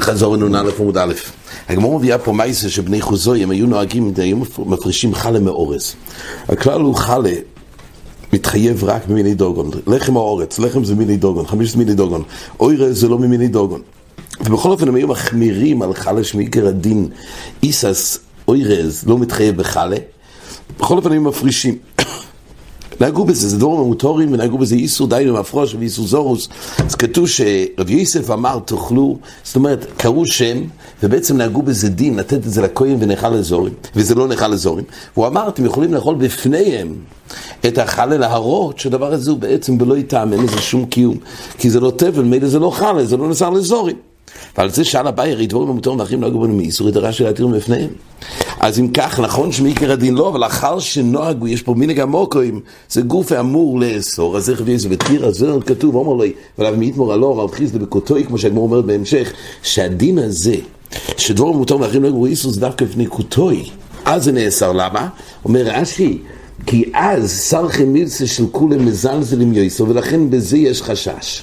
חזור נ"א עמוד א', הגמור מביאה פה מייסה שבני חוזוי הם היו נוהגים, היו מפרישים חלה מאורז. הכלל הוא חלה מתחייב רק ממיני דוגון, לחם או אורץ, לחם זה מיני דוגון, חמישת מיני דוגון, אוירז זה לא ממיני דוגון. ובכל אופן הם היו מחמירים על חלה שמעיקר הדין איסס אוירז לא מתחייב בחלה, בכל אופן הם מפרישים. נהגו בזה, זה דבורים המוטורים, ונהגו בזה איסור דיינו מפרוש ואיסור זורוס. אז כתוב שרב יוסף אמר תאכלו, זאת אומרת, קראו שם, ובעצם נהגו בזה דין, לתת את זה לכהן ונאכל אזורים, וזה לא נאכל אזורים. הוא אמר, אתם יכולים לאכול בפניהם את החלה להראות שהדבר הזה הוא בעצם בלא אין לזה שום קיום. כי זה לא תבל, מילא זה לא חלה, זה לא נאסר לאזורים. ועל זה שאל אביי, הרי דבורים המותרים ואחרים נהגו בנו מאיסור ידרה של להתיר מפניהם. אז אם כך, נכון שמעיקר הדין לא, אבל לאחר שנוהגו, יש פה מנהג המוקרים, זה גוף אמור לאסור, אז איך ויש בתיר הזה כתוב, אומר לו, ולאו מאיתמור הלא, אבל חיס לבקוטוי, כמו שהגמור אומרת בהמשך, שהדין הזה, שדבורים המותרים ואחרים נהגו באיסור, זה דווקא לפני קוטוי. אז זה נאסר, למה? אומר רש"י, כי אז סרחי מילסה של כולם מזלזל עם יויסו, ולכן בזה יש חשש.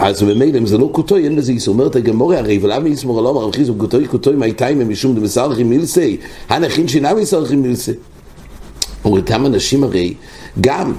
אז ממילא זה לא קוטוי, אין בזה איסור. אומרת הגמורה הרי, ולמה איסמור הלא אמר חיזו קוטוי קוטוי מי תיימה משום דמסרחי מילסי, הנכין שאינם מסרחי מילסי. אומרים, כמה אנשים הרי גם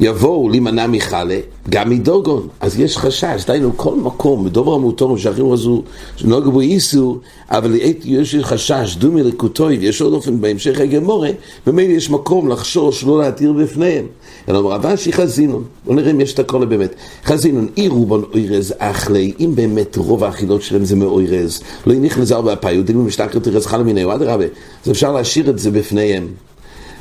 יבואו להימנע מחלה, גם מדוגון. אז יש חשש, דיינו, כל מקום, בדובר המותורים שאחרים רזו, שנוגע בו איסור, אבל יש חשש, דומי לקוטוי, ויש עוד אופן בהמשך הגמורה, במילא יש מקום לחשוש, לא להתיר בפניהם. אלא אומר, רבשי חזינון, בוא נראה אם יש את הכל באמת. חזינון, אי רובון אוירז אחלי, אם באמת רוב האכילות שלהם זה מאוירז, לא יניח לזר באפיו, דילמה משתכר תירז חלה מינהו, אדרבה, אז אפשר להשאיר את זה בפניהם.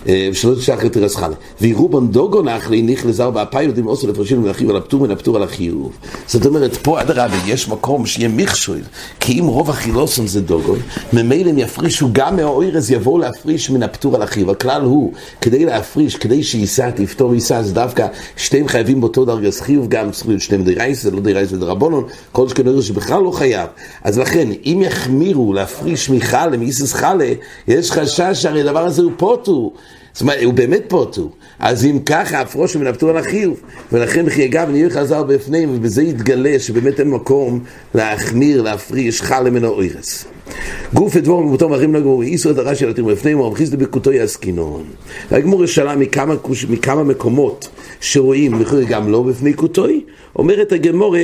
ושלא תשכח את רס חלה. ויראו בנדוגו נחלי ניח לזר באפי יודעים עושה לפרשים ולאחיו על הפטור מן הפטור על החיוב. זאת אומרת, פה אדרבה יש מקום שיהיה מכשול, כי אם רוב החילוסון זה דוגון, ממילא הם יפרישו גם מהאוירס יבואו להפריש מן הפטור על החיוב. הכלל הוא, כדי להפריש, כדי שיישא, תפתור יישא, אז דווקא שתיהם חייבים באותו דרגס חיוב, גם זכויות שניהם דרייס, זה לא דרייס ודרבונון, כל שכנראה שבכלל לא חייב. אז לכן, אם יחמירו להפריש מחלה, מיסס חלה, יש חשש שהרי הדבר הזה הוא פוטו. זאת אומרת, הוא באמת פוטו. אז אם ככה, הפרוש מן הפטור על החיוב. ולכן חייגה ונהיה חזר בפניהם, ובזה יתגלה שבאמת אין מקום להחמיר, להפריש חלה מן האוירס. גוף ודבור ומותו מראים לגמור, איסו את הרע של התיר בפניהם, ומכניס לבקותו יעסקינון. הגמור שאלה מכמה, מכמה מקומות שרואים, וכו' גם לא בפני קוטוי, אומרת הגמורה,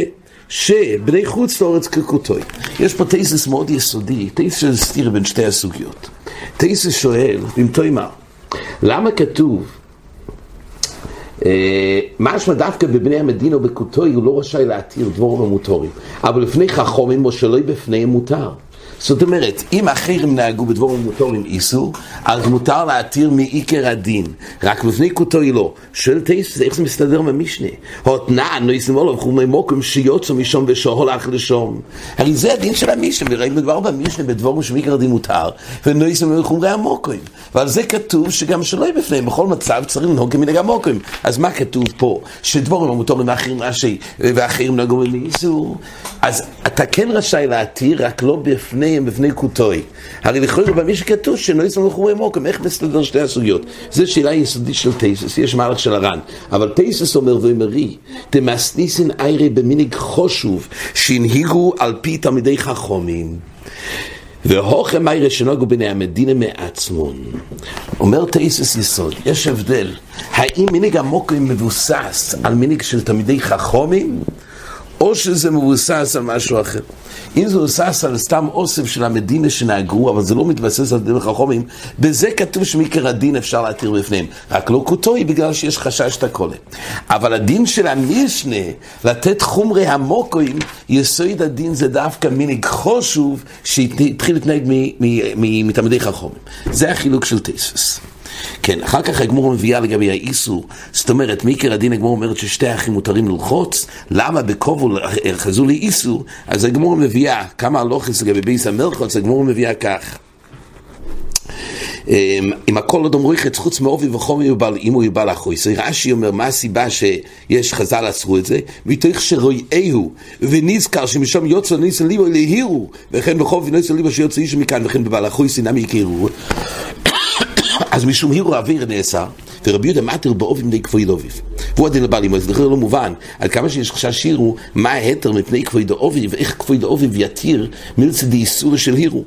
שבני חוץ לאורץ כקוטוי. יש פה תייסס מאוד יסודי, תייסס סתיר בין שתי הסוגיות. תייסס שואל, במתוי מה? למה כתוב משמע דווקא בבני המדינה ובקוטוי הוא לא רשאי להתיר דבורים המוטורים אבל לפני חכומים או שלא בפניהם מותר זאת אומרת, אם אחרים נהגו בדבורים מוטורים איסור, אז מותר להתיר מעיקר הדין. רק בפני קוטוי לא. שואל טייס, איך זה מסתדר במשנה? הותנען לא ישמו לו חומי מוקם שיוצא משום ושאול אח לשום. הרי זה הדין של המשנה, וראינו כבר במשנה בדבורים שמעיקר הדין מותר, ולא ישמו חומרי המוקם. ועל זה כתוב שגם שלא יהיה בפניהם, בכל מצב צריך לנהוג כמנהג המוקם. אז מה כתוב פה? שדבורים המוטורים ואחרים רשאי, ואחרים נהגו באיסור. אז אתה כן רשאי להתיר, רק לא בפני בפניהם, בפני קוטוי. הרי לכאורה במי שכתוב שלא יצאו לחורי מוקם, איך מסתדר שתי הסוגיות? זו שאלה יסודית של תייסס, יש מהלך של הר"ן. אבל תייסס אומר ואומרי, דמסניסין איירי במיניג חושוב, שהנהיגו על פי תלמידי חכומים. והוכם איירי שנוגו בני המדינה מעצמון. אומר תייסס יסוד, יש הבדל. האם מיניג המוקם מבוסס על מיניג של תלמידי חכומים? או שזה מבוסס על משהו אחר. אם זה מבוסס על סתם אוסף של המדינה שנהגרו, אבל זה לא מתבסס על דרך החומים, בזה כתוב שמעיקר הדין אפשר להתיר בפניהם. רק לא קוטוי בגלל שיש חשש את הכל. אבל הדין של המשנה, לתת חומרי המוקוים, יסוד הדין זה דווקא מנהיג חושוב שהתחיל להתנהג מתלמידי חכומים. זה החילוק של תספס. כן, אחר כך הגמור מביאה לגבי האיסור, זאת אומרת, מעיקר הדין הגמור אומרת ששתי אחים מותרים ללחוץ, למה בכובול חזו לי איסור? אז הגמור מביאה כמה הלוחס לגבי ביס המלחוץ, הגמור מביאה כך. אם הכל עוד אומרו יחץ חוץ מאובי וחומי אם הוא יובל החויסי, רש"י אומר מה הסיבה שיש חז"ל עצרו את זה, מתוך שרואיהו ונזכר שמשם יוצא ניסן ליבו להירו וכן בחוב ונזכר ליבו שיוצא איש מכאן וכן בבעל החויסי נמי יכירו אז משום הירו האוויר נאסר, ורבי יהודה מטר באופן מפני כבוי דוביב. והוא הדין לבעל אימו, זה לא מובן, עד כמה שיש חשש הירו, מה ההתר מפני כבוי דוביב, ואיך כבוי דוביב יתיר מלצדי איסור של הירו.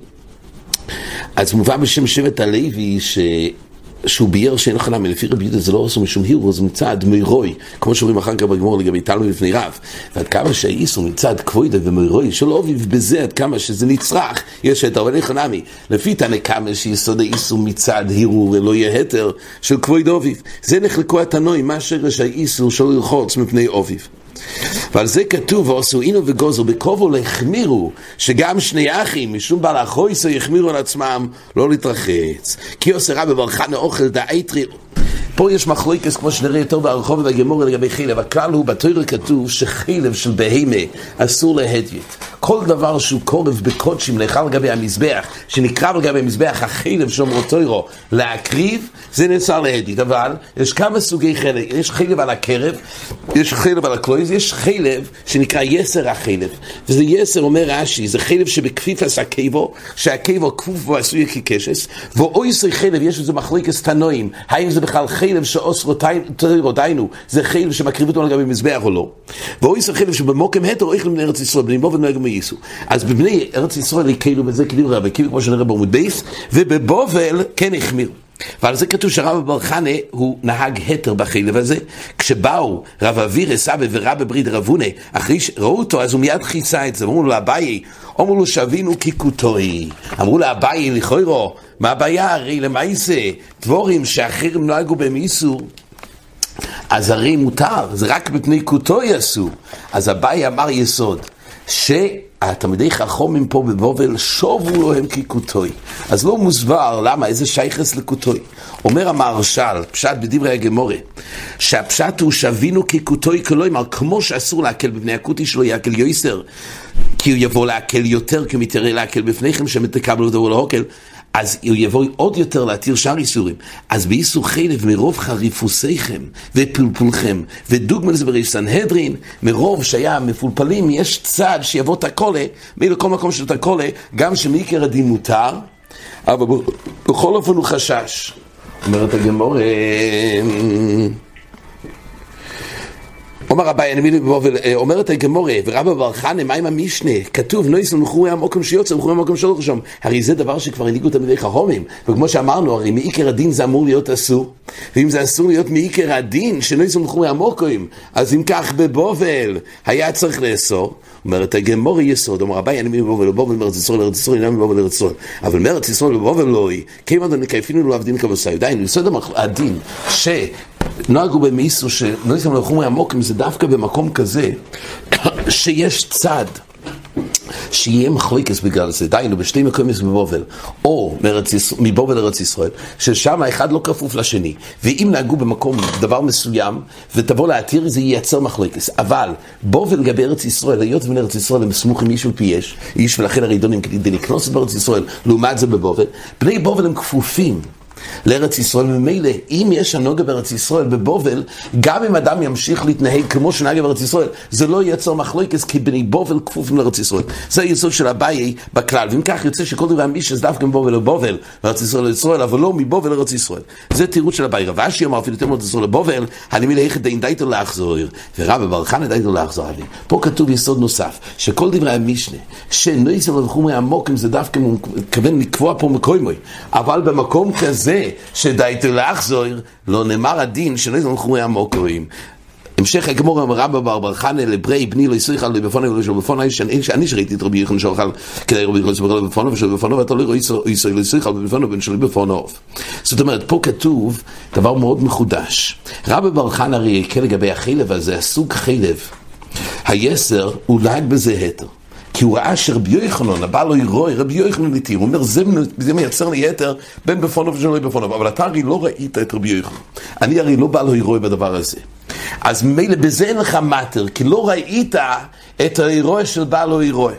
אז מובא בשם שבט הלוי ש... שהוא ביאר שאין למה, לפי רבי יהודה זה לא עושה משום הירו, זה מצד מירוי, כמו שאומרים אחר כך בגמור לגבי תלמוד לפני רב. ועד כמה שהאיסו מצד כבוידה ומירוי של אוביב בזה, עד כמה שזה נצרך, יש היתר, אבל איך נמי, לפי תנא כמה שיסוד האיסו מצד הירו ולא יהיה היתר של כבויד אוביב. זה נחלקו התנועים, מה שרש האיסו של ללחוץ מפני אוביב. ועל זה כתוב, ועשו אינו וגוזו בקובו להחמירו, שגם שני אחים, משום בעל החויסו, יחמירו על עצמם לא להתרחץ. כי עושה רבי ברכנה אוכל דאייטרי. פה יש מחלוקס, כמו שנראה יותר ברחוב ובגמור לגבי חילב. הכלל הוא, בתוירה כתוב שחילב של בהמה אסור להדיוט. כל דבר שהוא קורב בקודשים נאכל לגבי המזבח, שנקרא לגבי המזבח החילב שאומרו תוירו להקריב, זה נאסר להדיוט. אבל יש כמה סוגי חילב. יש חילב על הקרב, יש חילב על הקלויז, יש חילב שנקרא יסר החילב. וזה יסר, אומר רש"י, זה חילב שבכפיפס הקיבו, שהקיבו כפוף בו עשוי כקשס, ואויסר חילב, יש לזה מחלוקס תנועים, האם זה בכלל חילב שאוסרו תוירו דיינו, זה חילב שמקריב אותו לגבי מזבח או לא. ואויסר חילב שבמוקם התר או איכלם לארץ ישראל, בני בובל נוהג מייסו. אז בבני ארץ ישראל כאילו בזה כאילו רבי, כאילו כמו שנראה בעמוד בייס, ובבובל כן החמירו. ועל זה כתוב שרב בר חנה הוא נהג התר בחילב הזה. כשבאו רב אבירי סבא ורב ברית רבונה, אחרי שראו אותו, אז הוא מיד כיסה את זה. אמרו לו לאביי, אמרו לו שבינו כיקוטוי. אמרו לאביי, לכוירו, מה הבעיה? הרי למעשה, דבורים שאחרים נהגו בהם איסור. אז הרי מותר, זה רק מפני קוטוי אסור. אז אביי אמר יסוד, ש... התלמידי חכומים פה בבובל שובו להם כקוטוי. אז לא מוסבר למה, איזה שייכס לקוטוי. אומר המהרש"ל, פשט בדברי הגמורה, שהפשט הוא שבינו כקוטוי כלומר, כמו שאסור להקל בבני הקוטי שלו יעקל יויסר, כי הוא יבוא להקל יותר, כי הוא מתיירא להקל בפניכם, שמתקבלו ודברו להוקל. אז הוא יבוא עוד יותר להתיר שאר איסורים. אז באיסור חלב מרוב חריפוסיכם ופלפולכם ודוגמן זה בריש סנהדרין, מרוב שהיה מפולפלים, יש צד שיבוא תקולה, מילא כל מקום של תקולה, גם שמעיקר הדין מותר, אבל בכל אופן הוא חשש. אומרת הגמור, אומר רבי, אני בבובל, אומרת הגמורה, ורבא בר חנה, מה עם המשנה? כתוב, נויס למחורי המוקם שיוצא, מחורי המוקם שלא חשום. הרי זה דבר שכבר הנהיגו תלמידי חכומים. וכמו שאמרנו, הרי מעיקר הדין זה אמור להיות אסור. ואם זה אסור להיות מעיקר הדין, שנויס למחורי המוקם, אז אם כך בבובל היה צריך לאסור. אומרת הגמורה יסוד, אומר רבי, אני בבובל, בבובל מארץ ישראל, ארץ ישראל, אינם בבובל ארץ ישראל. אבל מארץ ישראל ובבובל לא היא, כיוון דנקייפינו לא עבדין כבשי. דהיינו, יסוד הדין, נוהגו במיסו שלא יסתם לחומרי עמוקים זה דווקא במקום כזה שיש צד שיהיה מחלוקס בגלל זה, דהיינו בשתי מקומות בבובל, או מבובל לארץ ישראל, ששם האחד לא כפוף לשני, ואם נהגו במקום דבר מסוים, ותבוא להתיר, זה ייצר מחלוקס. אבל בובל לגבי ארץ ישראל, היות ובין ארץ ישראל הם סמוכים איש ופי אש, איש ולכן הרידונים כדי לקנוס בארץ ישראל, לעומת זה בבובל, בני בובל הם כפופים. לארץ ישראל, וממילא, אם יש הנוגה בארץ ישראל בבובל, גם אם אדם ימשיך להתנהג כמו שנהג בארץ ישראל, זה לא ייצר מחלוקס, כי בני בובל כפופים לארץ ישראל. זה היסוד של אביי בכלל, ואם כך יוצא שכל דבר מישהו זה דווקא מבובל לבובל, לארץ ישראל לישראל, אבל לא מבובל לארץ ישראל. זה תירוץ של אביי. רב אשי אמר אפילו יותר מאוד ישראל לבובל, אני מילא איך דין דייתו לאחזור, ורב בר חנא דייתו לאחזור. פה כתוב יסוד נוסף, שכל דברי המשנה, שנויסר וחומרי עמוקים זה דווקא מתכוון לקבוע פה מקוימוי, אבל במקום כזה, שדייתו לאחזור, לא נאמר הדין שלא יזמון חומרי המוקרים. המשך הגמור אומר רבא בר בר חנה לברי בני לא יסריך על בפוני ולשאול בפוני שאני שראיתי את רבי יחון שאוכל כדי רבי יחון שבכל בפונו ושאול בפונו ואתה לא ישראל יסריך על בפונו ושאול בפונו זאת אומרת פה כתוב דבר מאוד מחודש. רבא בר חנה הרי לגבי החלב הזה הסוג חלב. היסר הוא להג בזה התר כי הוא ראה שרבי יוחנן, הבא לא ירוי, רבי יוחנן התיר, הוא אומר, זה, זה מייצר לי יתר בין בפונו ושלא בפונו, אבל אתה הרי לא ראית את רבי יוחנן, אני הרי לא בא לו ירוי בדבר הזה. אז ממילא בזה אין לך מטר, כי לא ראית את האירוע של בא לו ירוי.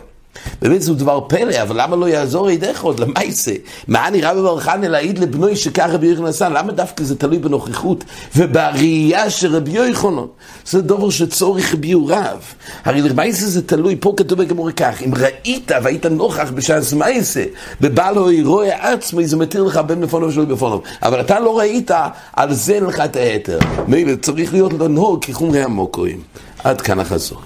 באמת זה דבר פלא, אבל למה לא יעזור ידך עוד למעשה? מה נראה בברכה להעיד לבנוי שכך רבי יוחנן עשה? למה דווקא זה תלוי בנוכחות ובראייה של רבי יוחנן? זה דבר שצורך ביוריו. הרי למעשה זה תלוי, פה כתוב בגמור כך, אם ראית והיית נוכח בשעס מעשה, ובא לו רואה עצמו, זה מתיר לך בין בפונו ושלוי בפונו. אבל אתה לא ראית, על זה אין לך את ההתר. מילא צריך להיות לנהוג כחומרי המוקרים. עד כאן החזור.